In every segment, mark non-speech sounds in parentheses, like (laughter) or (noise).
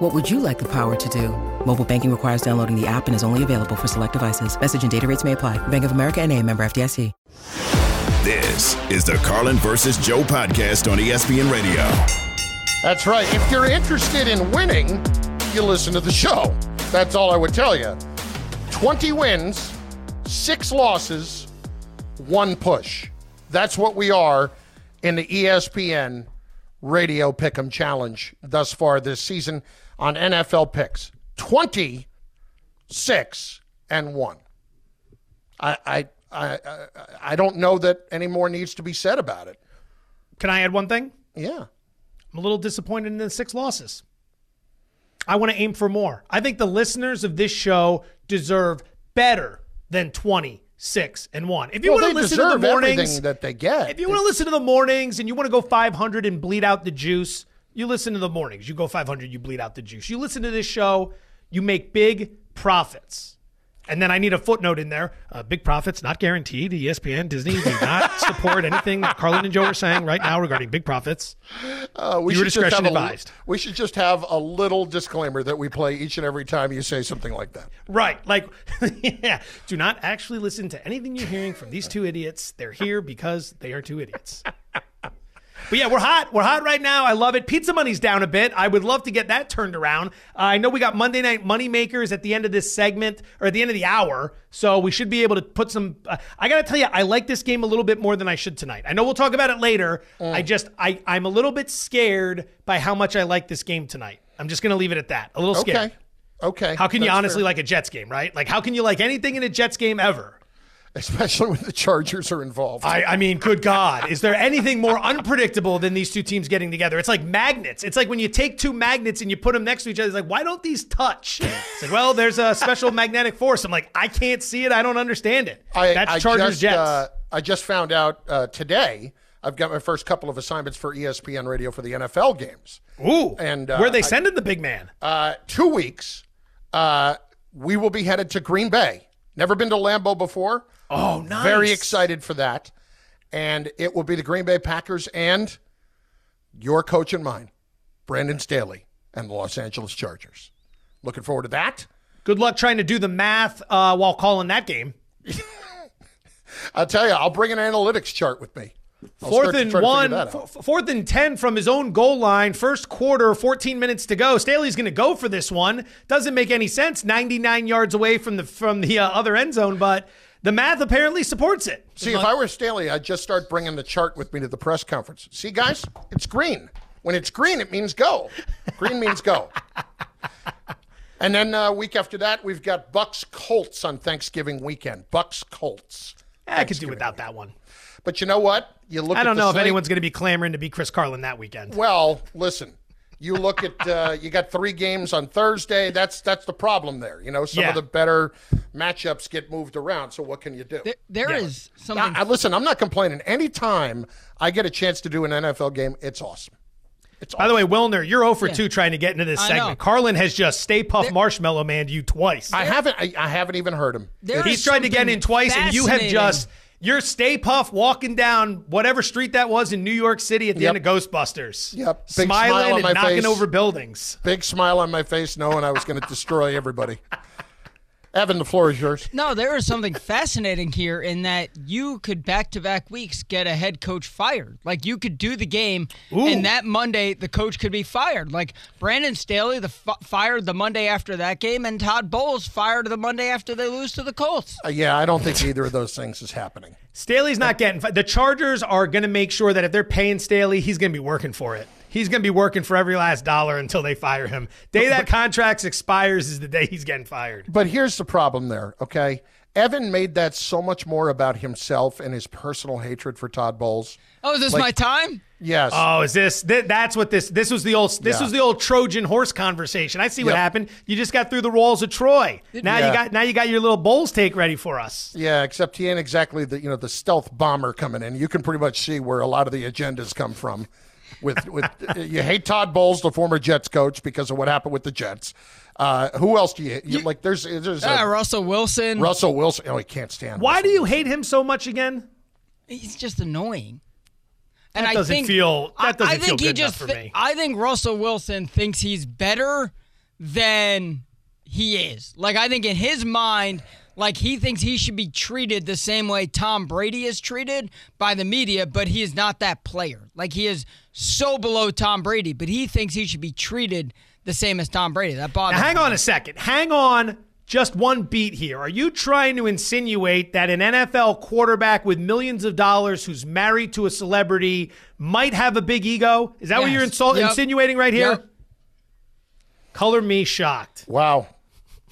What would you like the power to do? Mobile banking requires downloading the app and is only available for select devices. Message and data rates may apply. Bank of America and a member FDIC. This is the Carlin versus Joe podcast on ESPN Radio. That's right. If you're interested in winning, you listen to the show. That's all I would tell you. 20 wins, six losses, one push. That's what we are in the ESPN Radio Pick'em Challenge thus far this season on NFL picks. 26 and 1. I, I, I, I- I don't know that any more needs to be said about it. Can I add one thing? Yeah. I'm a little disappointed in the six losses. I want to aim for more. I think the listeners of this show deserve better than 26 and 1. If you Well, want to listen to the mornings, that they get. if you want to listen to the mornings and you want to go 500 and bleed out the juice, you listen to the mornings. You go 500, you bleed out the juice. You listen to this show, you make big profits. And then I need a footnote in there. Uh, big profits not guaranteed. ESPN, Disney do not (laughs) support anything that Carlin and Joe are saying right now regarding big profits. Uh, we Your discretion a- advised. we should just have a little disclaimer that we play each and every time you say something like that. Right. Like, (laughs) yeah. Do not actually listen to anything you're hearing from these two idiots. They're here because they are two idiots. (laughs) But yeah, we're hot. We're hot right now. I love it. Pizza money's down a bit. I would love to get that turned around. Uh, I know we got Monday night money makers at the end of this segment or at the end of the hour, so we should be able to put some. Uh, I got to tell you, I like this game a little bit more than I should tonight. I know we'll talk about it later. I just, I, I'm a little bit scared by how much I like this game tonight. I'm just going to leave it at that. A little scared. Okay. Okay. How can you honestly fair. like a Jets game, right? Like, how can you like anything in a Jets game ever? Especially when the Chargers are involved? I, I mean, good God. Is there anything more unpredictable than these two teams getting together? It's like magnets. It's like when you take two magnets and you put them next to each other, it's like, why don't these touch? It's like, well, there's a special magnetic force. I'm like, I can't see it. I don't understand it. I, That's I Chargers just, Jets. Uh, I just found out uh, today. I've got my first couple of assignments for ESPN Radio for the NFL games. Ooh. and, uh, where are they sending the big man? Uh, two weeks, uh, we will be headed to Green Bay. Never been to Lambeau before. Oh, nice. Very excited for that. And it will be the Green Bay Packers and your coach and mine, Brandon Staley, and the Los Angeles Chargers. Looking forward to that. Good luck trying to do the math uh, while calling that game. (laughs) I'll tell you, I'll bring an analytics chart with me. I'll Fourth and one, f- fourth and 10 from his own goal line. First quarter, 14 minutes to go. Staley's going to go for this one. Doesn't make any sense. 99 yards away from the from the uh, other end zone, but the math apparently supports it. See, if I were Staley, I'd just start bringing the chart with me to the press conference. See, guys, it's green. When it's green, it means go. Green means go. (laughs) And then uh, week after that, we've got Bucks Colts on Thanksgiving weekend. Bucks Colts. I could do without that one. But you know what? You look. I don't know if anyone's going to be clamoring to be Chris Carlin that weekend. Well, listen. You look at uh, you got three games on Thursday. That's that's the problem there. You know, some Yeah. of the better matchups get moved around. So what can you do? There, there Yeah. is something. I, I- listen, I'm not complaining. Anytime I get a chance to do an NFL game, it's awesome. It's By the way, Wilner, you're 0 for 2 trying to get into this I segment. know. Carlin has just Stay Puft There- Marshmallow Man you twice. I haven't I, I haven't even heard him. He's is tried to get in twice, and you have just you're Stay Puft walking down whatever street that was in New York City at the Yep. end of Ghostbusters. Yep. Big smiling smile on and knocking face. over buildings. Big smile on my face, knowing I was going to destroy everybody. (laughs) Evan, the floor is yours. No, there is something fascinating here in that you could back to back weeks get a head coach fired. Like you could do the game, and that Monday the coach could be fired. Like Brandon Staley, the f- fired the Monday after that game, and Todd Bowles fired the Monday after they lose to the Colts. Uh, yeah, I don't think either of those things is happening. Staley's not getting the Chargers are going to make sure that if they're paying Staley, he's going to be working for it. He's going to be working for every last dollar until they fire him. Day that contract expires is the day he's getting fired. But here's the problem there, okay? Evan made that so much more about himself and his personal hatred for Todd Bowles. Oh, is this Like- my time? Yes. Oh, is this? Th- that's what this. This was the old. This Yeah. was the old Trojan horse conversation. I see what Yep. happened. You just got through the walls of Troy. Now Yeah. you got. Now you got your little Bowles take ready for us. Yeah, except he ain't exactly the you know the stealth bomber coming in. You can pretty much see where a lot of the agendas come from. With with you hate Todd Bowles, the former Jets coach, because of what happened with the Jets. Uh, who else do you, hate? you like? There's there's Yeah, uh, Russell Wilson. Russell Wilson. Oh, he can't stand. Why Russell do you hate him so much again? He's just annoying. And That I doesn't think, feel- that I- doesn't I, think feel he good just enough for me. I think Russell Wilson thinks he's better than he is. Like I think in his mind, like he thinks he should be treated the same way Tom Brady is treated by the media, but he is not that player. Like he is so below Tom Brady, but he thinks he should be treated the same as Tom Brady. That bothers Now, hang me. on a second. Hang on just one beat here. Are you trying to insinuate that an NFL quarterback with millions of dollars who's married to a celebrity might have a big ego? Is that what you're insult- Yep. insinuating right here? Yep. Color me shocked. Wow.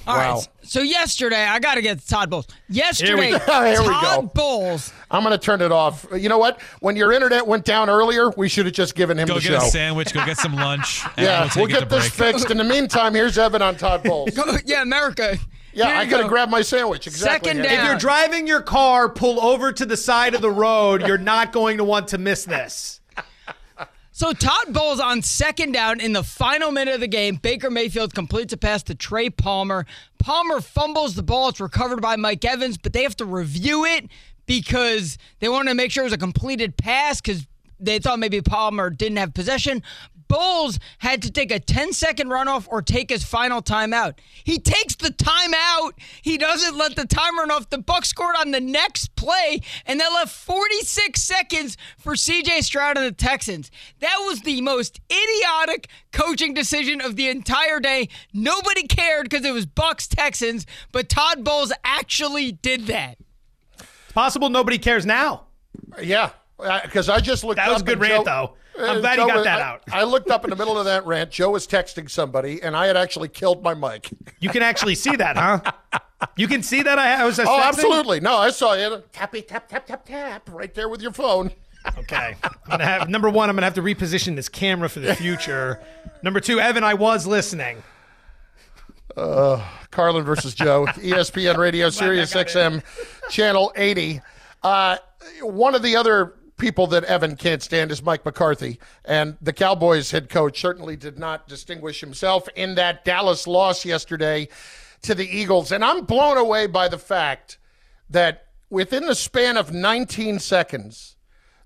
All right. wow. So yesterday, I got to get to Todd Bowles. Yesterday, go. (laughs) Here we Todd go. Bowles I'm going to turn it off. You know what? When your internet went down earlier, we should have just given him Go the get a sandwich. Go get some (laughs) lunch. and yeah, we'll, we'll get this break. fixed. In the meantime, here's Evan on Todd (laughs) Bowles. yeah, America. Yeah, I you could have go. grabbed my sandwich. Exactly. Second down. If you're driving your car, pull over to the side of the road. You're not going to want to miss this. So Todd Bowles on second down in the final minute of the game. Baker Mayfield completes a pass to Trey Palmer. Palmer fumbles the ball. It's recovered by Mike Evans, but they have to review it because they wanted to make sure it was a completed pass because they thought maybe Palmer didn't have possession. Bowles had to take a 10 second runoff or take his final timeout. He takes the timeout. He doesn't let the time run off. The Bucks scored on the next play, and that left 46 seconds for CJ Stroud and the Texans. That was the most idiotic coaching decision of the entire day. Nobody cared because it was Bucks Texans, but Todd Bowles actually did that. It's possible nobody cares now. Yeah, uh, because I just looked. That was a good rant, Joe- though. I'm glad you Joe got that I- out. I looked up in the middle of that rant. Joe was texting somebody, and I had actually killed my mic. You can actually see that, huh? You can see that I, I was. Oh, texting? absolutely. No, I saw you. Tappy tap tap tap tap right there with your phone. Okay. I'm gonna have number one. I'm gonna have to reposition this camera for the future. Number two, Evan, I was listening. Uh, Carlin versus Joe, ESPN Radio, Sirius XM, Channel 80. Uh, one of the other people that Evan can't stand is Mike McCarthy. And the Cowboys head coach certainly did not distinguish himself in that Dallas loss yesterday to the Eagles. And I'm blown away by the fact that within the span of 19 seconds,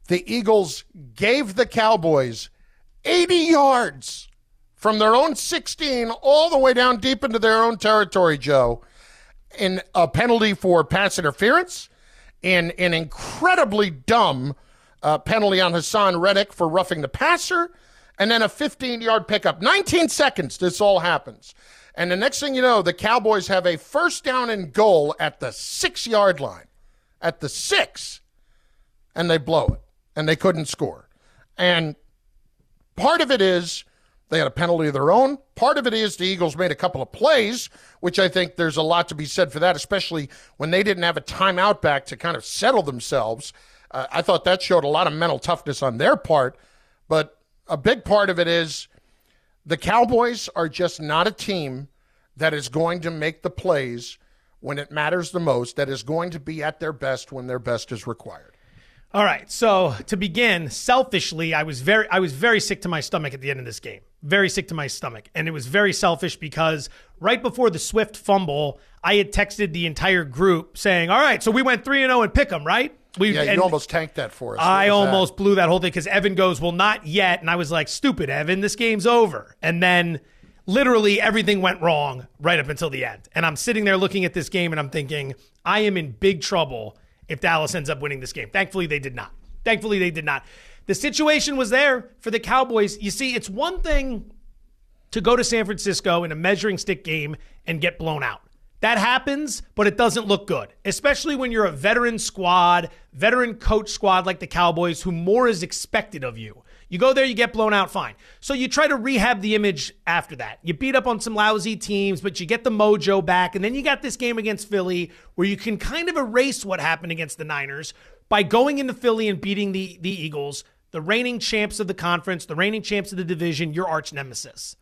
the Eagles gave the Cowboys 80 yards from their own 16 all the way down deep into their own territory, Joe, in a penalty for pass interference, in an incredibly dumb uh, penalty on Haason Reddick for roughing the passer, and then a 15 yard pickup. 19 seconds, this all happens. And the next thing you know, the Cowboys have a first down and goal at the six yard line. At the six, and they blow it, and they couldn't score. And part of it is they had a penalty of their own. Part of it is the Eagles made a couple of plays, which I think there's a lot to be said for that, especially when they didn't have a timeout back to kind of settle themselves. Uh, I thought that showed a lot of mental toughness on their part. But a big part of it is the Cowboys are just not a team that is going to make the plays when it matters the most, that is going to be at their best when their best is required. All right. So to begin, selfishly, I was very I was very sick to my stomach at the end of this game. Very sick to my stomach. And it was very selfish because right before the Swift fumble, I had texted the entire group saying, All right, so we went 3 and 0 and pick them, right? We Yeah, you almost tanked that for us. I was that? almost blew that whole thing because Evan goes, Well, not yet. And I was like, Stupid, Evan, this game's over. And then literally everything went wrong right up until the end. And I'm sitting there looking at this game and I'm thinking, I am in big trouble if Dallas ends up winning this game. Thankfully, they did not. Thankfully, they did not. The situation was there for the Cowboys. You see, it's one thing to go to San Francisco in a measuring stick game and get blown out. That happens, but it doesn't look good, especially when you're a veteran squad, veteran coach squad like the Cowboys, who more is expected of you. You go there, you get blown out, fine. So you try to rehab the image after that. You beat up on some lousy teams, but you get the mojo back. And then you got this game against Philly where you can kind of erase what happened against the Niners by going into Philly and beating the, the Eagles, the reigning champs of the conference, the reigning champs of the division, your arch nemesis.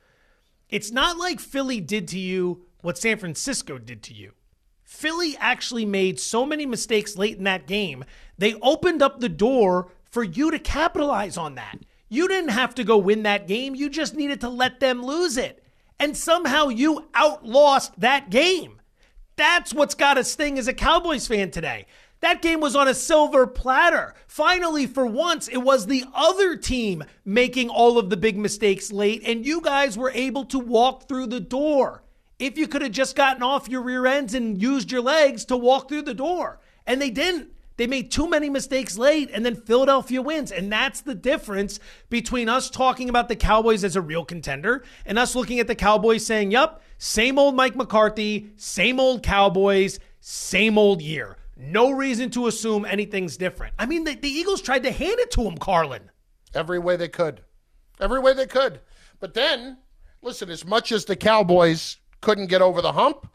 It's not like Philly did to you what San Francisco did to you. Philly actually made so many mistakes late in that game, they opened up the door for you to capitalize on that. You didn't have to go win that game. You just needed to let them lose it. And somehow you outlost that game. That's what's got us sting as a Cowboys fan today. That game was on a silver platter. Finally, for once, it was the other team making all of the big mistakes late, and you guys were able to walk through the door. If you could have just gotten off your rear ends and used your legs to walk through the door, and they didn't. They made too many mistakes late, and then Philadelphia wins. And that's the difference between us talking about the Cowboys as a real contender and us looking at the Cowboys saying, yep, same old Mike McCarthy, same old Cowboys, same old year. No reason to assume anything's different. I mean, the, the Eagles tried to hand it to him, Carlin. Every way they could. Every way they could. But then, listen, as much as the Cowboys couldn't get over the hump,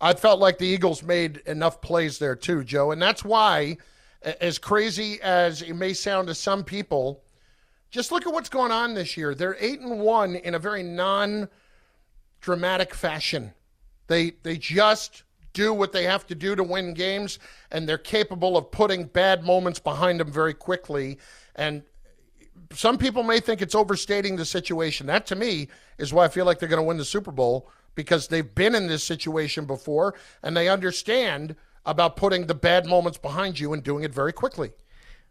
I felt like the Eagles made enough plays there too, Joe. And that's why, as crazy as it may sound to some people, just look at what's going on this year. They're eight and one in a very non dramatic fashion. They they just do what they have to do to win games, and they're capable of putting bad moments behind them very quickly. And some people may think it's overstating the situation. That to me is why I feel like they're going to win the Super Bowl because they've been in this situation before and they understand about putting the bad moments behind you and doing it very quickly.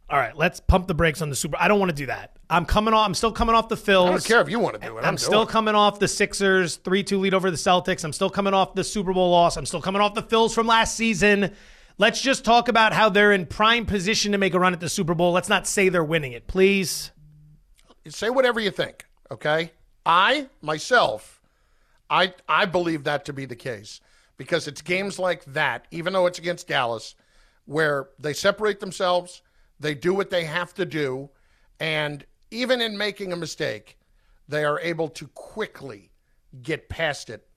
All right, let's pump the brakes on the Super. I don't want to do that. I'm coming off. I'm still coming off the Phils. I don't care if you want to do it. I'm, I'm still coming off the Sixers three two lead over the Celtics. I'm still coming off the Super Bowl loss. I'm still coming off the Phils from last season. Let's just talk about how they're in prime position to make a run at the Super Bowl. Let's not say they're winning it, please. Say whatever you think. Okay, I myself I I believe that to be the case because it's games like that, even though it's against Dallas, where they separate themselves, they do what they have to do, and even in making a mistake, they are able to quickly get past it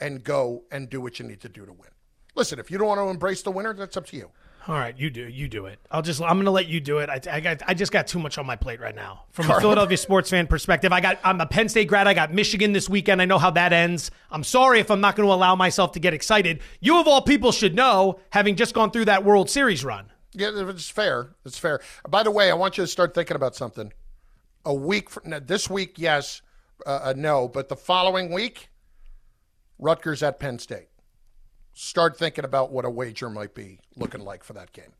and go and do what you need to do to win. Listen, if you don't want to embrace the winner, that's up to you. All right, you do. You do it. I'll just. I'm going to let you do it. I, I got. I just got too much on my plate right now. From a Philadelphia sports fan perspective, I got. I'm a Penn State grad. I got Michigan this weekend. I know how that ends. I'm sorry if I'm not going to allow myself to get excited. You of all people should know, having just gone through that World Series run. Yeah, it's fair. It's fair. By the way, I want you to start thinking about something. A week from this week, yes, uh, uh, no, but the following week, Rutgers at Penn State start thinking about what a wager might be looking like for that game.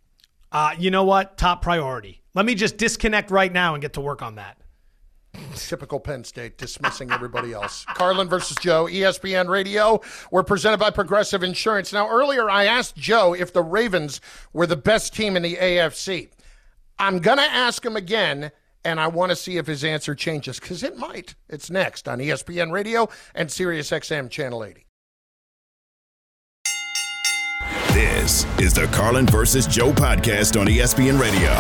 Uh, you know what? Top priority. Let me just disconnect right now and get to work on that. Typical Penn State dismissing everybody else. (laughs) Carlin versus Joe, ESPN Radio. We're presented by Progressive Insurance. Now, earlier I asked Joe if the Ravens were the best team in the AFC. I'm going to ask him again, and I want to see if his answer changes because it might. It's next on ESPN Radio and SiriusXM Channel 80. This is the Carlin versus Joe podcast on ESPN Radio.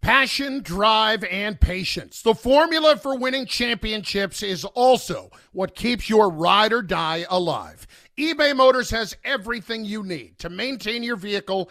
Passion, drive, and patience. The formula for winning championships is also what keeps your ride or die alive. eBay Motors has everything you need to maintain your vehicle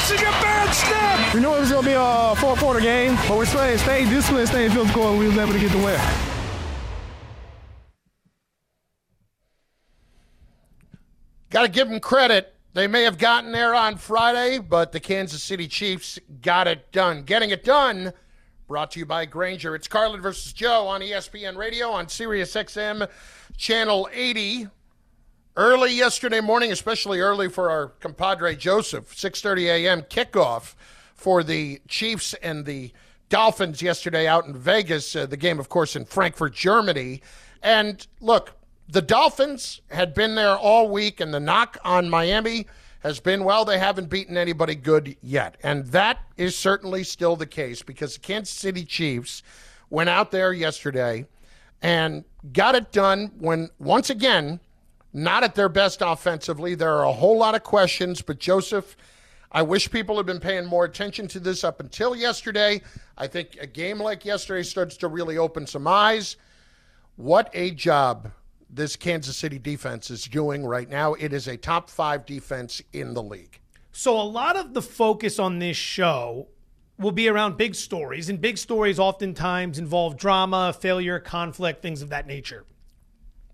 Forcing a bad snap. We knew it was going to be a four-quarter game, but we stayed, stayed disciplined, stayed field goal, and we was able to get the win. Got to give them credit. They may have gotten there on Friday, but the Kansas City Chiefs got it done. Getting it done. Brought to you by Grainger. It's Carlin versus Joe on ESPN Radio on Sirius XM Channel 80. Early yesterday morning, especially early for our compadre Joseph, 6:30 a.m. kickoff for the Chiefs and the Dolphins yesterday out in Vegas. Uh, the game, of course, in Frankfurt, Germany. And look, the Dolphins had been there all week, and the knock on Miami has been, well, they haven't beaten anybody good yet. And that is certainly still the case because the Kansas City Chiefs went out there yesterday and got it done when, once again, not at their best offensively. There are a whole lot of questions, but Joseph, I wish people had been paying more attention to this up until yesterday. I think a game like yesterday starts to really open some eyes. What a job this Kansas City defense is doing right now. It is a top five defense in the league. So a lot of the focus on this show will be around big stories, and big stories oftentimes involve drama, failure, conflict, things of that nature.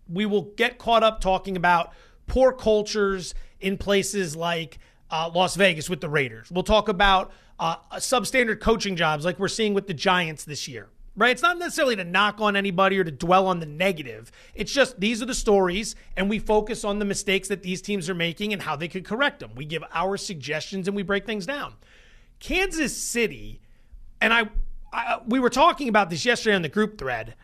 We will get caught up talking about poor cultures in places like uh, Las Vegas with the Raiders. We'll talk about uh, substandard coaching jobs like we're seeing with the Giants this year. Right? It's not necessarily to knock on anybody or to dwell on the negative. It's just these are the stories, and we focus on the mistakes that these teams are making and how they could correct them. We give our suggestions and we break things down. Kansas City, and I, I we were talking about this yesterday on the group thread.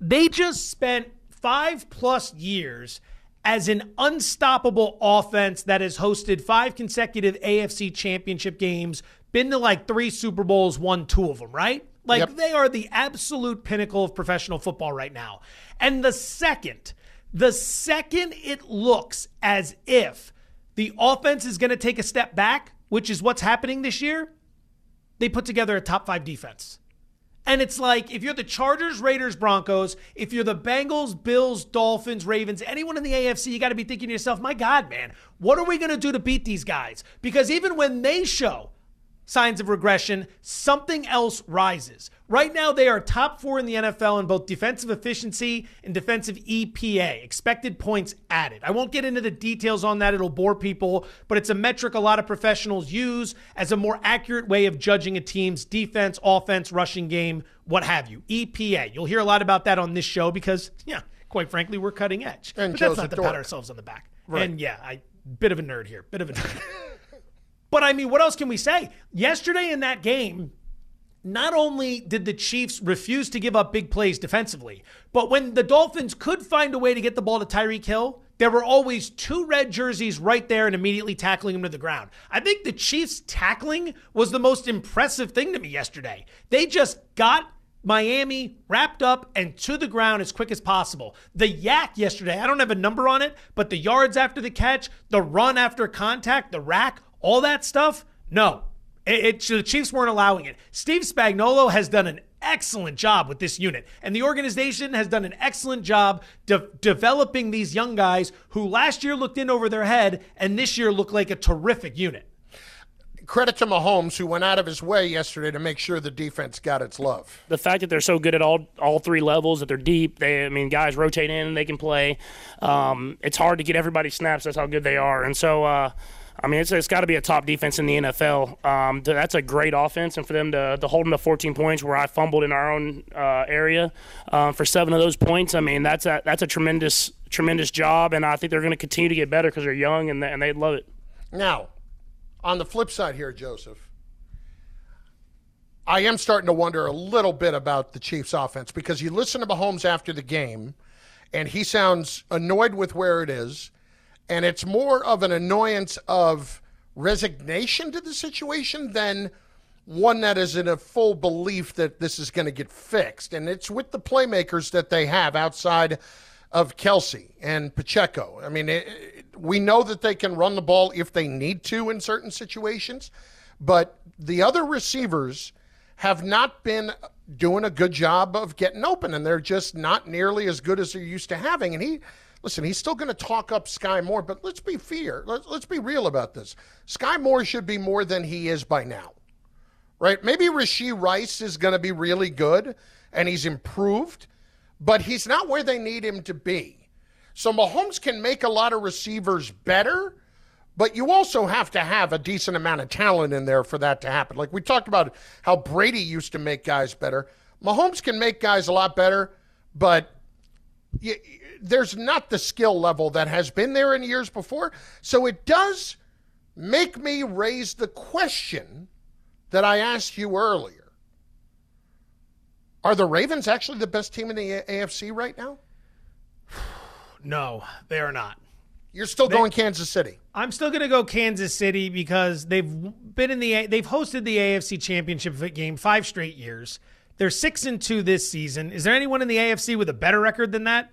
They just spent five plus years as an unstoppable offense that has hosted five consecutive AFC championship games, been to like three Super Bowls, won two of them, right? Like Yep. they are the absolute pinnacle of professional football right now. And the second, the second it looks as if the offense is going to take a step back, which is what's happening this year, they put together a top five defense. And it's like if you're the Chargers, Raiders, Broncos, if you're the Bengals, Bills, Dolphins, Ravens, anyone in the AFC, you got to be thinking to yourself, my God, man, what are we going to do to beat these guys? Because even when they show signs of regression, something else rises. Right now, they are top four in the NFL in both defensive efficiency and defensive EPA, expected points added. I won't get into the details on that, it'll bore people, but it's a metric a lot of professionals use as a more accurate way of judging a team's defense, offense, rushing game, what have you. EPA. You'll hear a lot about that on this show because, yeah, quite frankly, we're cutting edge. And but Joe's that's not to pat ourselves on the back. And yeah, I bit of a nerd here, bit of a nerd. (laughs) But I mean, what else can we say? Yesterday in that game, not only did the Chiefs refuse to give up big plays defensively, but when the Dolphins could find a way to get the ball to Tyreek Hill, there were always two red jerseys right there and immediately tackling him to the ground. I think the Chiefs tackling was the most impressive thing to me yesterday. They just got Miami wrapped up and to the ground as quick as possible. The YAC yesterday, I don't have a number on it, but the yards after the catch, the run after contact, the rack, all that stuff, no. It, it- the Chiefs weren't allowing it. Steve Spagnuolo has done an excellent job with this unit, and the organization has done an excellent job de- developing these young guys who last year looked in over their head and this year look like a terrific unit. credit to Mahomes, who went out of his way yesterday to make sure the defense got its love. The fact that they're so good at all all three levels, that they're deep, they I mean guys rotate in and they can play. Um, it's hard to get everybody snaps. That's how good they are, and so. Uh, I mean, it's, it's got to be a top defense in the NFL. Um, that's a great offense, and for them to, to hold them to 14 points, where I fumbled in our own uh, area uh, for seven of those points, I mean, that's a that's a tremendous tremendous job, and I think they're going to continue to get better because they're young and and they love it. Now, on the flip side here, Joseph, I am starting to wonder a little bit about the Chiefs' offense because you listen to Mahomes after the game, and he sounds annoyed with where it is, and it's more of an annoyance of resignation to the situation than one that is in a full belief that this is going to get fixed. And it's with the playmakers that they have outside of Kelce and Pacheco. I mean, it, it, we know that they can run the ball if they need to in certain situations, but the other receivers have not been doing a good job of getting open, and they're just not nearly as good as they're used to having. And he, listen, he's still going to talk up Skyy Moore, but let's be fair. Let's, let's be real about this. Skyy Moore should be more than he is by now, right? Maybe Rashee Rice is going to be really good, and he's improved, but he's not where they need him to be. So Mahomes can make a lot of receivers better, but you also have to have a decent amount of talent in there for that to happen. Like we talked about how Brady used to make guys better. Mahomes can make guys a lot better, but you, there's not the skill level that has been there in years before. So it does make me raise the question that I asked you earlier. Are the Ravens actually the best team in the AFC right now? (sighs) No, they are not. You're still they, going Kansas City. I'm still going to go Kansas City because they've been in the they've hosted the AFC Championship game 5 straight years. They're 6 and 2 this season. Is there anyone in the AFC with a better record than that?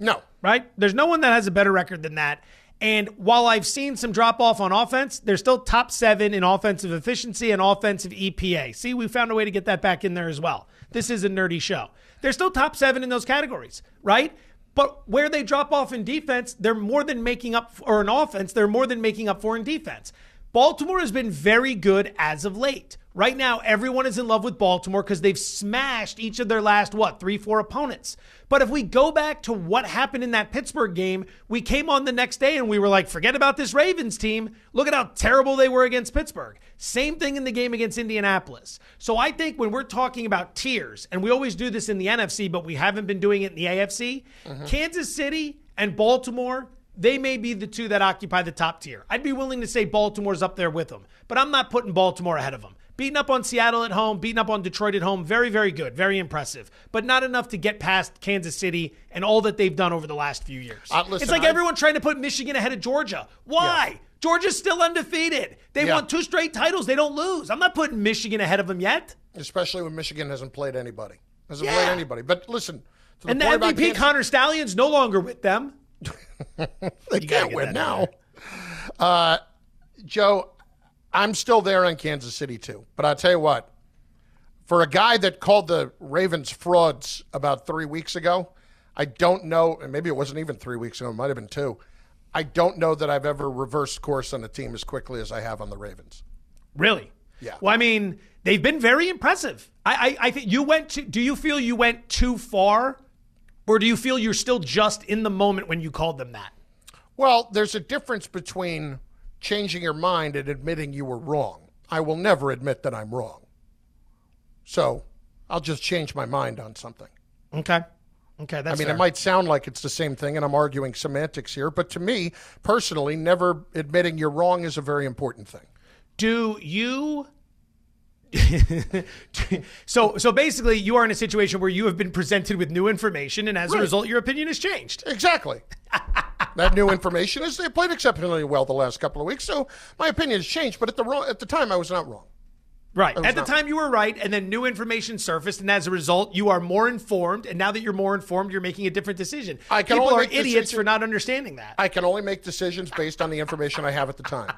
No. Right? There's no one that has a better record than that. And while I've seen some drop off on offense, they're still top 7 in offensive efficiency and offensive EPA. See, we found a way to get that back in there as well. This is a nerdy show. They're still top 7 in those categories, right? But where they drop off in defense, they're more than making up, or in offense, they're more than making up for in defense. Baltimore has been very good as of late. Right now, everyone is in love with Baltimore because they've smashed each of their last, what, three, four opponents. But if we go back to what happened in that Pittsburgh game, we came on the next day and we were like, forget about this Ravens team. Look at how terrible they were against Pittsburgh. Same thing in the game against Indianapolis. So I think when we're talking about tiers, and we always do this in the NFC, but we haven't been doing it in the AFC, mm-hmm. Kansas City and Baltimore they may be the two that occupy the top tier. I'd be willing to say Baltimore's up there with them, but I'm not putting Baltimore ahead of them. Beating up on Seattle at home, beating up on Detroit at home, very, very good, very impressive, but not enough to get past Kansas City and all that they've done over the last few years. Uh, listen, it's like I, everyone trying to put Michigan ahead of Georgia. Why? Yeah. Georgia's still undefeated. They yeah. won two straight titles. They don't lose. I'm not putting Michigan ahead of them yet. Especially when Michigan hasn't played anybody. Hasn't yeah. played anybody. But listen. And the MVP Kansas- Connor Stalions no longer with them. (laughs) they can't win now. Uh, Joe, I'm still there on Kansas City too. But I'll tell you what, for a guy that called the Ravens frauds about three weeks ago, I don't know, and maybe it wasn't even three weeks ago, it might have been two. I don't know that I've ever reversed course on a team as quickly as I have on the Ravens. Really? Yeah. Well, I mean, they've been very impressive. I, I, I think you went to. Do you feel you went too far, or do you feel you're still just in the moment when you called them that? Well, there's a difference between changing your mind and admitting you were wrong. I will never admit that I'm wrong. So I'll just change my mind on something. Okay. Okay, that's I mean, fair. it might sound like it's the same thing, and I'm arguing semantics here, but to me, personally, never admitting you're wrong is a very important thing. Do you (laughs) so so basically you are in a situation where you have been presented with new information and as right. a result your opinion has changed exactly (laughs) that new information is they played exceptionally well the last couple of weeks so my opinion has changed but at the wrong, at the time i was not wrong Right. At the time, you were right, and then new information surfaced, and as a result, you are more informed. And now that you're more informed, you're making a different decision. I can People are idiots for not understanding that. I can only make decisions based on the information I have at the time.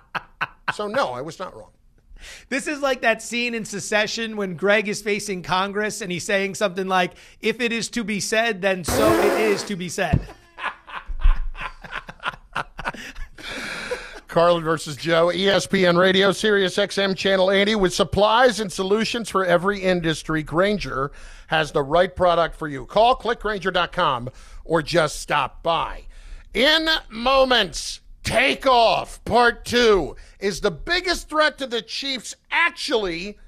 so no, I was not wrong. This is like that scene in Succession when Greg is facing Congress and he's saying something like, "If it is to be said, then so it is to be said." (laughs) Carlin versus Joe, ESPN Radio, Sirius XM Channel 80, with supplies and solutions for every industry. Grainger has the right product for you. Call clickgrainger.com or just stop by. In moments, takeoff part two. Is the biggest threat to the Chiefs actually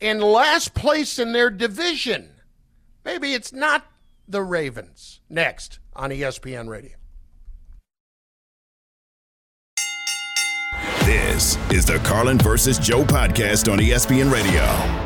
in last place in their division? Maybe it's not the Ravens. Next on ESPN Radio. This is the Carlin versus Joe podcast on ESPN Radio.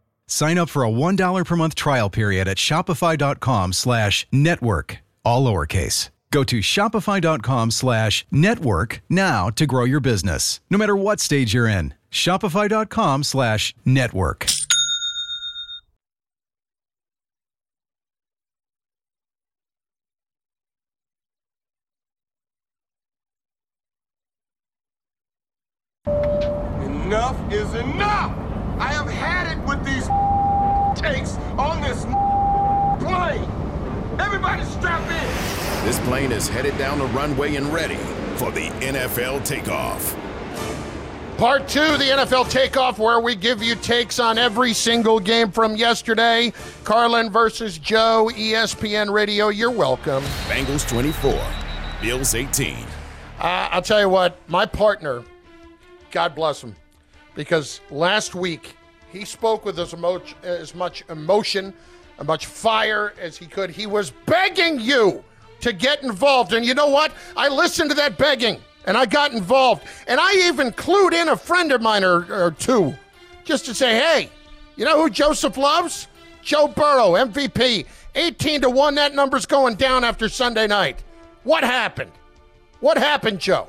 Sign up for a $1 per month trial period at shopify.com slash network, all lowercase. Go to shopify.com slash network now to grow your business, no matter what stage you're in. Shopify.com slash network. Enough is enough! I have had it with these takes on this plane. Everybody strap in. This plane is headed down the runway and ready for the NFL takeoff. Part two, the NFL takeoff, where we give you takes on every single game from yesterday. Carlin versus Joe, ESPN Radio. You're welcome. Bengals 24, Bills 18. Uh, I'll tell you what, my partner, God bless him, because last week he spoke with as, emo- as much emotion, as much fire as he could. He was begging you to get involved. And you know what? I listened to that begging and I got involved. And I even clued in a friend of mine or, or two just to say, hey, you know who Joseph loves? Joe Burrow, MVP. 18 to 1. That number's going down after Sunday night. What happened? What happened, Joe?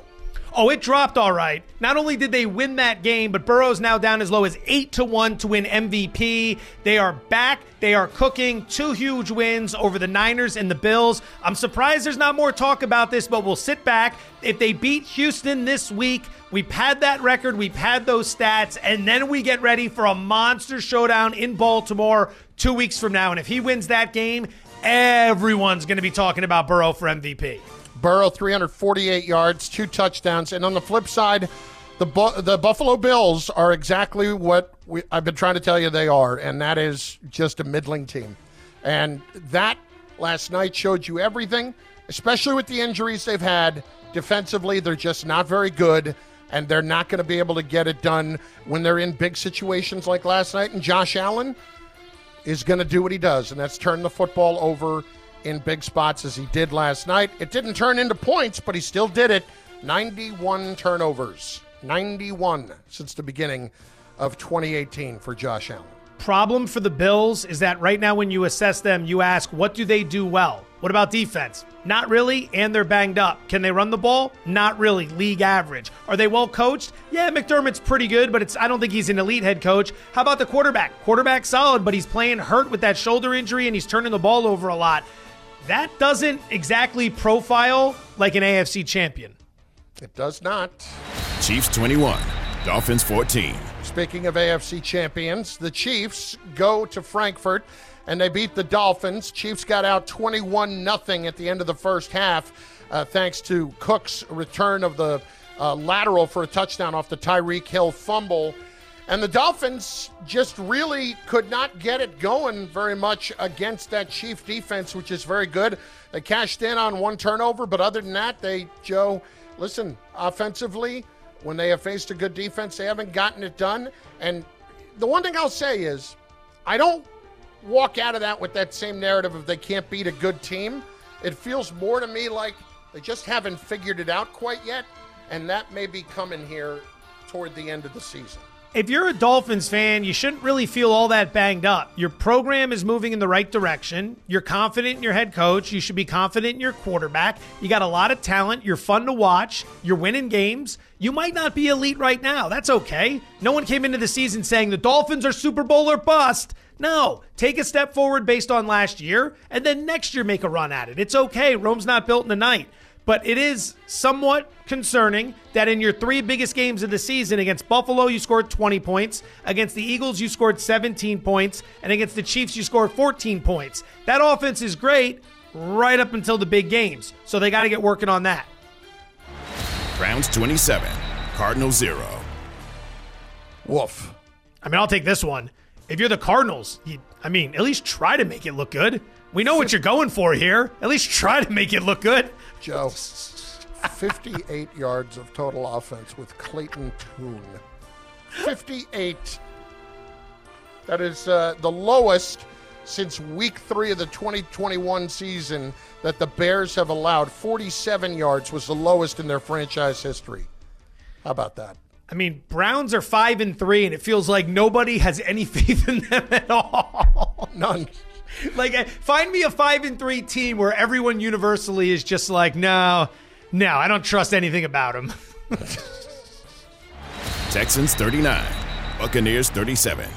Oh, it dropped all right. Not only did they win that game, but Burrow's now down as low as 8 to 1 to win MVP. They are back. They are cooking two huge wins over the Niners and the Bills. I'm surprised there's not more talk about this, but we'll sit back. If they beat Houston this week, we've had that record, we've had those stats, and then we get ready for a monster showdown in Baltimore 2 weeks from now. And if he wins that game, everyone's going to be talking about Burrow for MVP. Burrow 348 yards, two touchdowns, and on the flip side, the Bu- the Buffalo Bills are exactly what we, I've been trying to tell you they are, and that is just a middling team. And that last night showed you everything, especially with the injuries they've had. Defensively, they're just not very good, and they're not going to be able to get it done when they're in big situations like last night. And Josh Allen is going to do what he does, and that's turn the football over in big spots as he did last night. It didn't turn into points, but he still did it. 91 turnovers. 91 since the beginning of 2018 for Josh Allen. Problem for the Bills is that right now, when you assess them, you ask, what do they do well? What about defense? Not really, and they're banged up. Can they run the ball? Not really. League average. Are they well coached? Yeah, McDermott's pretty good, but it's I don't think he's an elite head coach. How about the quarterback? Quarterback solid, but he's playing hurt with that shoulder injury and he's turning the ball over a lot. That doesn't exactly profile like an AFC champion. It does not. Chiefs 21, Dolphins 14. Speaking of AFC champions, the Chiefs go to Frankfurt and they beat the Dolphins. Chiefs got out 21 0 at the end of the first half, uh, thanks to Cook's return of the uh, lateral for a touchdown off the Tyreek Hill fumble. And the Dolphins just really could not get it going very much against that Chief defense, which is very good. They cashed in on one turnover, but other than that, they, Joe, listen, offensively, when they have faced a good defense, they haven't gotten it done. And the one thing I'll say is, I don't walk out of that with that same narrative of they can't beat a good team. It feels more to me like they just haven't figured it out quite yet, and that may be coming here toward the end of the season if you're a Dolphins fan, you shouldn't really feel all that banged up. Your program is moving in the right direction. You're confident in your head coach. You should be confident in your quarterback. You got a lot of talent. You're fun to watch. You're winning games. You might not be elite right now. That's okay. No one came into the season saying the Dolphins are Super Bowl or bust. No, take a step forward based on last year, and then next year make a run at it. It's okay. Rome's not built in a night. But it is somewhat concerning that in your three biggest games of the season, against Buffalo, you scored 20 points. Against the Eagles, you scored 17 points. And against the Chiefs, you scored 14 points. That offense is great right up until the big games. So they got to get working on that. Browns 27, Cardinals 0. Woof. I mean, I'll take this one. If you're the Cardinals, you, I mean, at least try to make it look good. We know what you're going for here. At least try to make it look good. Joe. 58 yards of total offense with Clayton Tune. 58. That is uh, the lowest since week three of the 2021 season that the Bears have allowed. 47 yards was the lowest in their franchise history. How about that? I mean, Browns are five and three, and it feels like nobody has any (laughs) faith in them at all. None. (laughs) like, uh, find me a five and three team where everyone universally is just like, no, no, I don't trust anything about them. (laughs) Texans 39, Buccaneers 37.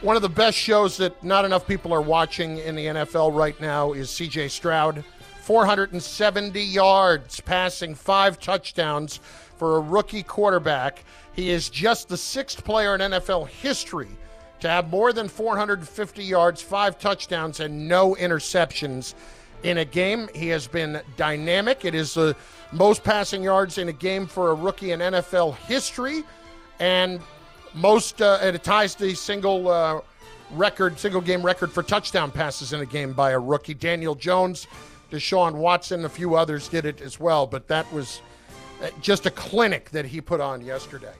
One of the best shows that not enough people are watching in the NFL right now is CJ Stroud. 470 yards, passing five touchdowns for a rookie quarterback. He is just the sixth player in NFL history to have more than 450 yards, five touchdowns, and no interceptions in a game. He has been dynamic. It is the most passing yards in a game for a rookie in NFL history, and most uh, it ties the single uh, record, single game record for touchdown passes in a game by a rookie. Daniel Jones, Deshaun Watson, a few others did it as well, but that was uh, just a clinic that he put on yesterday.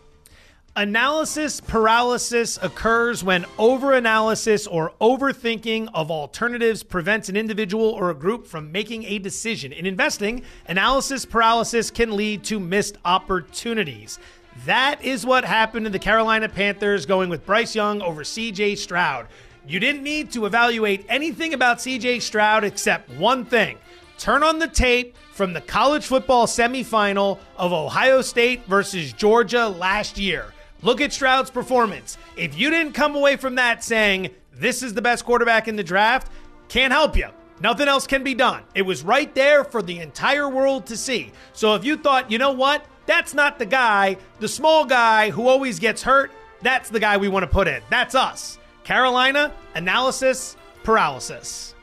Analysis paralysis occurs when overanalysis or overthinking of alternatives prevents an individual or a group from making a decision. In investing, analysis paralysis can lead to missed opportunities. That is what happened to the Carolina Panthers going with Bryce Young over CJ Stroud. You didn't need to evaluate anything about CJ Stroud except one thing turn on the tape from the college football semifinal of Ohio State versus Georgia last year. Look at Stroud's performance. If you didn't come away from that saying, this is the best quarterback in the draft, can't help you. Nothing else can be done. It was right there for the entire world to see. So if you thought, you know what, that's not the guy, the small guy who always gets hurt, that's the guy we want to put in. That's us. Carolina, analysis, paralysis.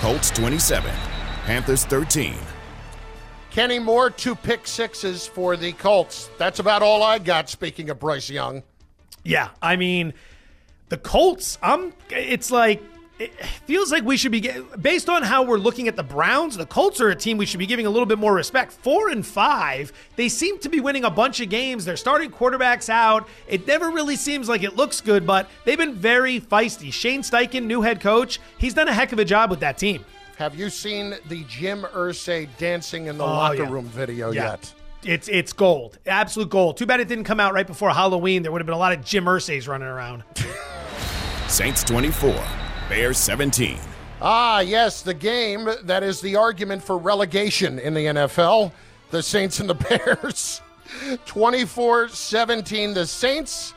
Colts 27, Panthers 13. Kenny Moore, two pick sixes for the Colts. That's about all I got. Speaking of Bryce Young, yeah, I mean, the Colts. I'm. It's like it feels like we should be based on how we're looking at the Browns. The Colts are a team we should be giving a little bit more respect. Four and five, they seem to be winning a bunch of games. They're starting quarterbacks out. It never really seems like it looks good, but they've been very feisty. Shane Steichen, new head coach, he's done a heck of a job with that team. Have you seen the Jim Irsay dancing in the oh, locker yeah. room video yeah. yet? It's it's gold, absolute gold. Too bad it didn't come out right before Halloween. There would have been a lot of Jim Irsays running around. (laughs) Saints 24, Bears 17. Ah, yes, the game that is the argument for relegation in the NFL. The Saints and the (laughs) Bears. 24 17. The Saints.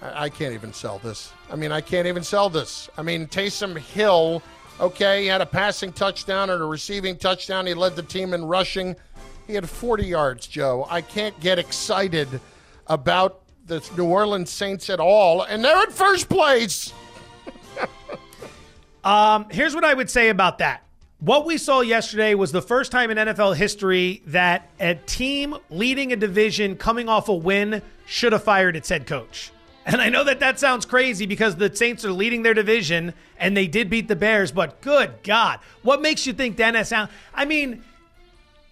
I can't even sell this. I mean, I can't even sell this. I mean, Taysom Hill Okay, he had a passing touchdown and a receiving touchdown. He led the team in rushing. He had 40 yards, Joe. I can't get excited about the New Orleans Saints at all, and they're in first place. (laughs) um, here's what I would say about that. What we saw yesterday was the first time in NFL history that a team leading a division coming off a win should have fired its head coach. And I know that that sounds crazy because the Saints are leading their division and they did beat the Bears, but good God, what makes you think Dennis Allen? I mean,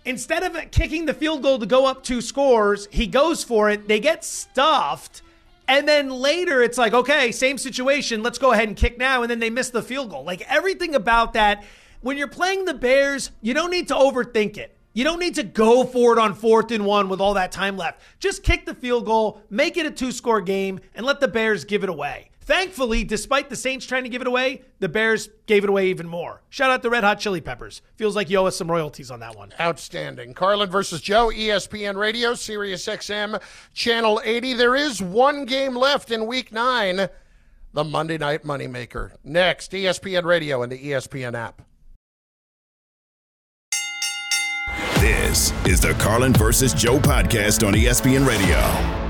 instead of kicking the field goal to go up two scores, he goes for it. They get stuffed. And then later it's like, okay, same situation. Let's go ahead and kick now. And then they miss the field goal. Like everything about that, when you're playing the Bears, you don't need to overthink it. You don't need to go for it on fourth and one with all that time left. Just kick the field goal, make it a two score game, and let the Bears give it away. Thankfully, despite the Saints trying to give it away, the Bears gave it away even more. Shout out to Red Hot Chili Peppers. Feels like you owe us some royalties on that one. Outstanding. Carlin versus Joe, ESPN Radio, Sirius XM, Channel 80. There is one game left in week nine, the Monday Night Moneymaker. Next, ESPN Radio and the ESPN app. This is the Carlin versus Joe podcast on ESPN Radio.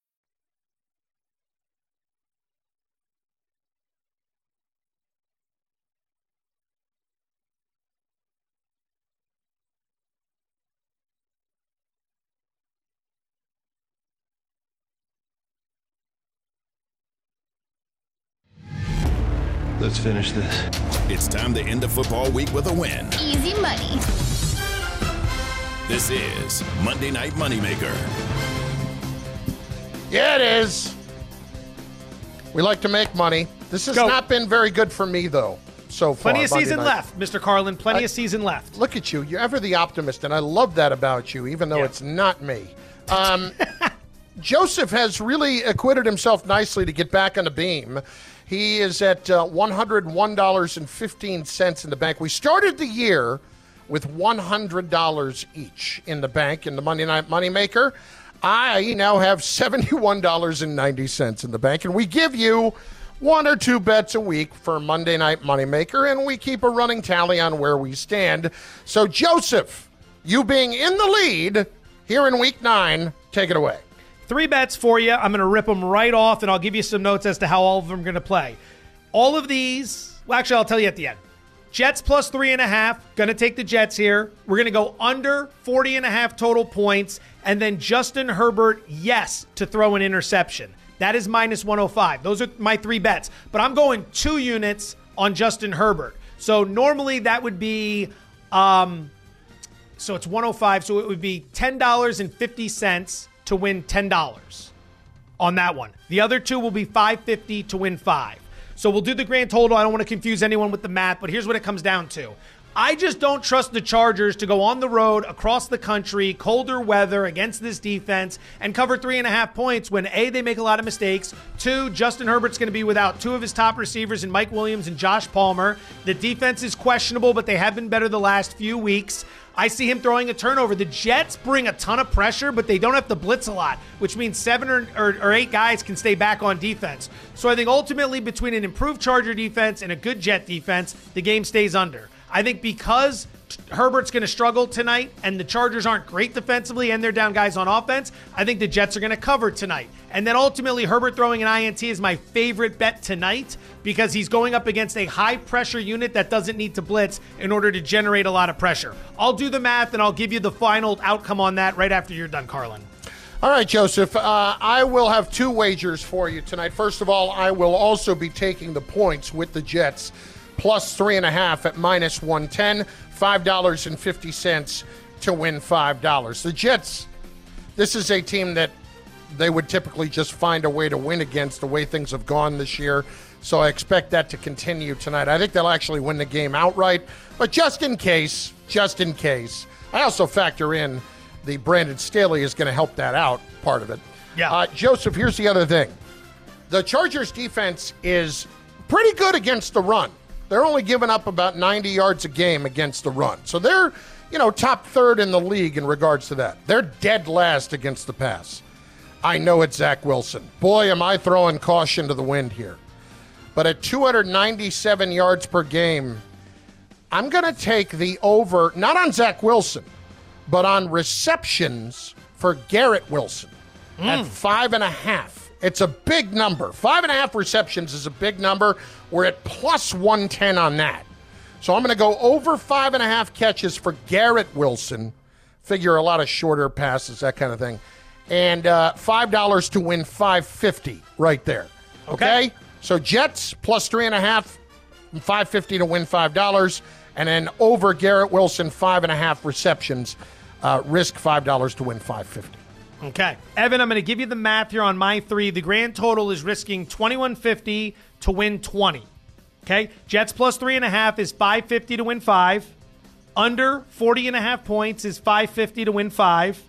Let's finish this. It's time to end the football week with a win. Easy money. This is Monday Night Moneymaker. Yeah, it is. We like to make money. This has Go. not been very good for me, though, so far. Plenty of Monday season night. left, Mr. Carlin. Plenty I- of season left. Look at you. You're ever the optimist, and I love that about you, even though Yeah. it's not me. (laughs) Um, Joseph has really acquitted himself nicely to get back on the beam. He is at uh, $101.15 in the bank. We started the year with $100 each in the bank in the Monday Night Moneymaker. I now have $71.90 in the bank, and we give you one or two bets a week for Monday Night Moneymaker, and we keep a running tally on where we stand. So, Joseph, you being in the lead here in week nine, take it away. Three bets for you. I'm going to rip them right off, and I'll give you some notes as to how all of them are going to play. All of these, well, actually, I'll tell you at the end. Jets plus three and a half. Going to take the Jets here. We're going to go under 40 and a half total points. And then Justin Herbert, yes, to throw an interception. That is minus 105. Those are my three bets. But I'm going two units on Justin Herbert. So normally that would be, um, so it's 105. So it would be $10.50 to win $10 on that one. The other two will be 550 to win 5. So we'll do the grand total. I don't want to confuse anyone with the math, but here's what it comes down to. I just don't trust the Chargers to go on the road across the country, colder weather against this defense, and cover three and a half points when A, they make a lot of mistakes. Two, Justin Herbert's going to be without two of his top receivers in Mike Williams and Josh Palmer. The defense is questionable, but they have been better the last few weeks. I see him throwing a turnover. The Jets bring a ton of pressure, but they don't have to blitz a lot, which means seven or, or, or eight guys can stay back on defense. So I think ultimately, between an improved Charger defense and a good Jet defense, the game stays under. I think because Herbert's going to struggle tonight and the Chargers aren't great defensively and they're down guys on offense, I think the Jets are going to cover tonight. And then ultimately, Herbert throwing an INT is my favorite bet tonight because he's going up against a high pressure unit that doesn't need to blitz in order to generate a lot of pressure. I'll do the math and I'll give you the final outcome on that right after you're done, Carlin. All right, Joseph. Uh, I will have two wagers for you tonight. First of all, I will also be taking the points with the Jets, plus three and a half at minus 110, $5.50 to win $5. The Jets, this is a team that they would typically just find a way to win against the way things have gone this year. So I expect that to continue tonight. I think they'll actually win the game outright. But just in case, just in case, I also factor in the Brandon Staley is going to help that out, part of it. Yeah. Uh, Joseph, here's the other thing the Chargers defense is pretty good against the run. They're only giving up about 90 yards a game against the run. So they're, you know, top third in the league in regards to that. They're dead last against the pass. I know it's Zach Wilson. Boy, am I throwing caution to the wind here. But at 297 yards per game, I'm going to take the over, not on Zach Wilson, but on receptions for Garrett Wilson mm. at five and a half. It's a big number. Five and a half receptions is a big number. We're at plus 110 on that. So I'm going to go over five and a half catches for Garrett Wilson. Figure a lot of shorter passes, that kind of thing. And uh, $5 to win 550 right there. Okay? So Jets plus three and a half, 550 to win $5. And then over Garrett Wilson, five and a half receptions, uh, risk $5 to win 550 Okay. Evan, I'm going to give you the math here on my three. The grand total is risking 2150 to win 20. Okay. Jets plus three and a half is 550 to win five. Under 40 and a half points is 550 to win five.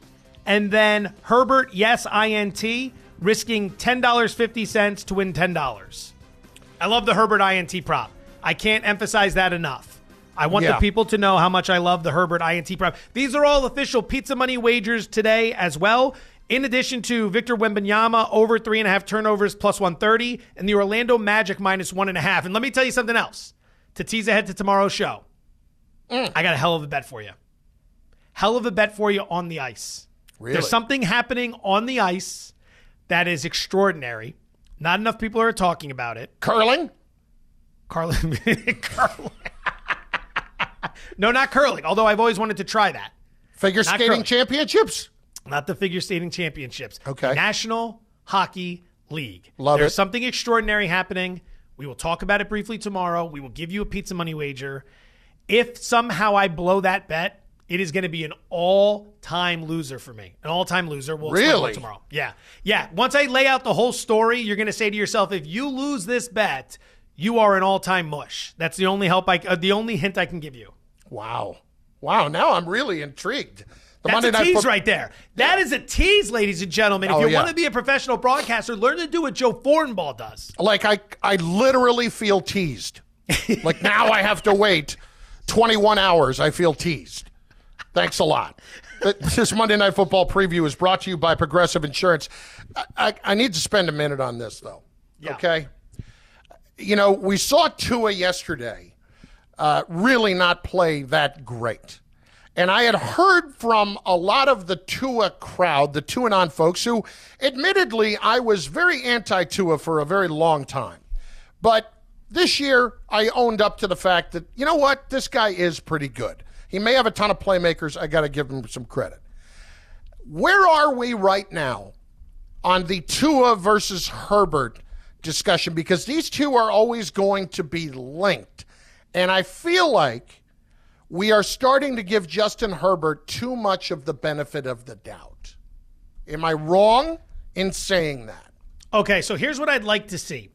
And then Herbert, yes, INT, risking $10.50 to win $10. I love the Herbert INT prop. I can't emphasize that enough. I want Yeah. the people to know how much I love the Herbert INT prop. These are all official pizza money wagers today as well. In addition to Victor Wembanyama over three and a half turnovers plus 130 and the Orlando Magic minus one and a half. And let me tell you something else to tease ahead to tomorrow's show. Mm. I got a hell of a bet for you. Hell of a bet for you on the ice. Really? There's something happening on the ice that is extraordinary. Not enough people are talking about it. Curling? Curling. (laughs) curling. (laughs) no, not curling, although I've always wanted to try that. Figure Not skating curling. championships? Not the figure skating championships. Okay. National Hockey League. Love There's it. something extraordinary happening. We will talk about it briefly tomorrow. We will give you a pizza money wager. If somehow I blow that bet, it is going to be an all-time loser for me. An all-time loser. We'll Really? tomorrow. Yeah. Yeah. Once I lay out the whole story, you're going to say to yourself, if you lose this bet, you are an all-time mush. That's the only help I, uh, the only hint I can give you. Wow. Wow. Now I'm really intrigued. The That's a Night tease Foot- right there. That is a tease, ladies and gentlemen. If Oh, you yeah. want to be a professional broadcaster, learn to do what Joe Fortenbaugh does. Like I, I literally feel teased. like now I have to wait 21 hours. I feel teased. Thanks a lot. This Monday Night Football preview is brought to you by Progressive Insurance. I, I, I need to spend a minute on this though. Yeah. Okay. You know, we saw Tua yesterday uh, really not play that great. And I had heard from a lot of the Tua crowd, the Tuanon folks, who admittedly I was very anti Tua for a very long time. But this year I owned up to the fact that, you know what, this guy is pretty good. He may have a ton of playmakers. I got to give him some credit. Where are we right now on the Tua versus Herbert discussion? Because these two are always going to be linked. And I feel like we are starting to give Justin Herbert too much of the benefit of the doubt. Am I wrong in saying that? Okay, so here's what I'd like to see.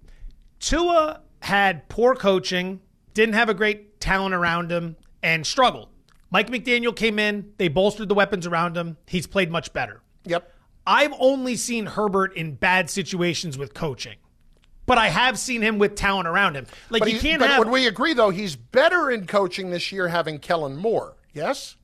Tua had poor coaching, didn't have a great talent around him, and struggled. Mike McDaniel came in, they bolstered the weapons around him. He's played much better. Yep. I've only seen Herbert in bad situations with coaching, but I have seen him with talent around him. Like but you he- can't but have. would we agree though he's better in coaching this year having Kellen Moore? Yes.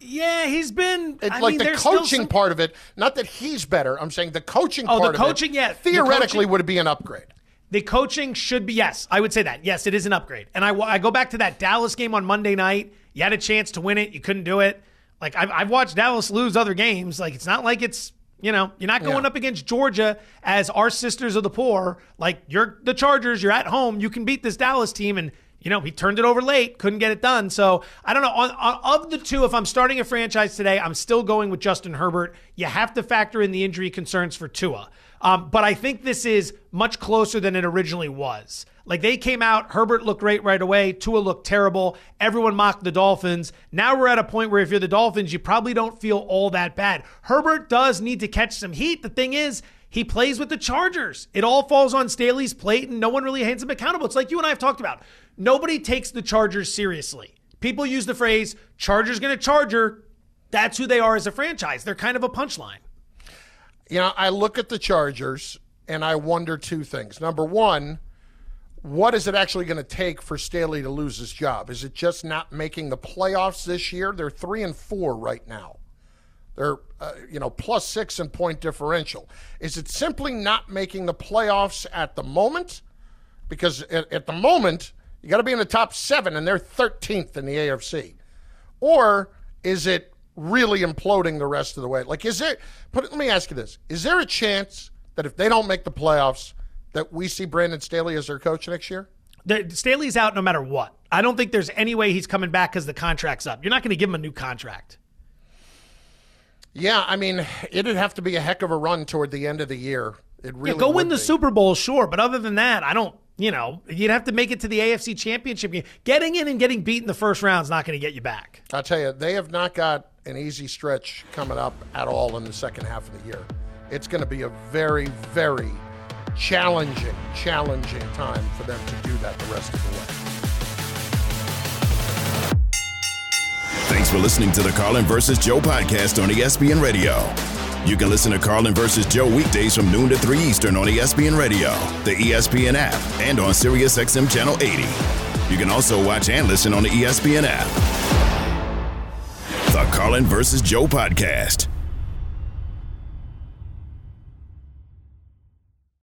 yeah, he's been It's I like mean, the coaching some- part of it. Not that he's better. I'm saying the coaching Oh, the part of coaching, it yeah, the theoretically coaching- would be an upgrade. The coaching should be yes. I would say that yes, it is an upgrade. And I, I go back to that Dallas game on Monday night. You had a chance to win it, you couldn't do it. Like I've, I've watched Dallas lose other games. Like it's not like it's you know you're not going Yeah. up against Georgia as our sisters of the poor. Like you're the Chargers. You're at home. You can beat this Dallas team and. You know, he turned it over late, couldn't get it done. So I don't know. On, on, of the two, if I'm starting a franchise today, I'm still going with Justin Herbert. You have to factor in the injury concerns for Tua. Um, but I think this is much closer than it originally was. Like they came out, Herbert looked great right away. Tua looked terrible. Everyone mocked the Dolphins. Now we're at a point where if you're the Dolphins, you probably don't feel all that bad. Herbert does need to catch some heat. The thing is, he plays with the Chargers. It all falls on Staley's plate, and no one really hands him accountable. It's like you and I have talked about. Nobody takes the Chargers seriously. People use the phrase "Chargers to Charger." That's who they are as a franchise. They're kind of a punchline. You know, I look at the Chargers and I wonder two things. Number one, what is it actually going to take for Staley to lose his job? Is it just not making the playoffs this year? They're three and four right now. They're, uh, you know, plus six in point differential. Is it simply not making the playoffs at the moment? Because at, at the moment, you got to be in the top seven, and they're 13th in the AFC. Or is it really imploding the rest of the way? Like, is there, put, let me ask you this Is there a chance that if they don't make the playoffs, that we see Brandon Staley as their coach next year? The, Staley's out no matter what. I don't think there's any way he's coming back because the contract's up. You're not going to give him a new contract. Yeah, I mean, it'd have to be a heck of a run toward the end of the year. It really yeah, go win would the. Super Bowl, sure, but other than that, I don't. You know, you'd have to make it to the AFC Championship game. Getting in and getting beat in the first round is not going to get you back. I'll tell you, they have not got an easy stretch coming up at all in the second half of the year. It's going to be a very, very challenging, challenging time for them to do that the rest of the way. Thanks for listening to the Carlin versus Joe podcast on ESPN Radio. You can listen to Carlin versus Joe weekdays from noon to 3 Eastern on ESPN Radio, the ESPN app, and on SiriusXM Channel 80. You can also watch and listen on the ESPN app. The Carlin versus Joe podcast.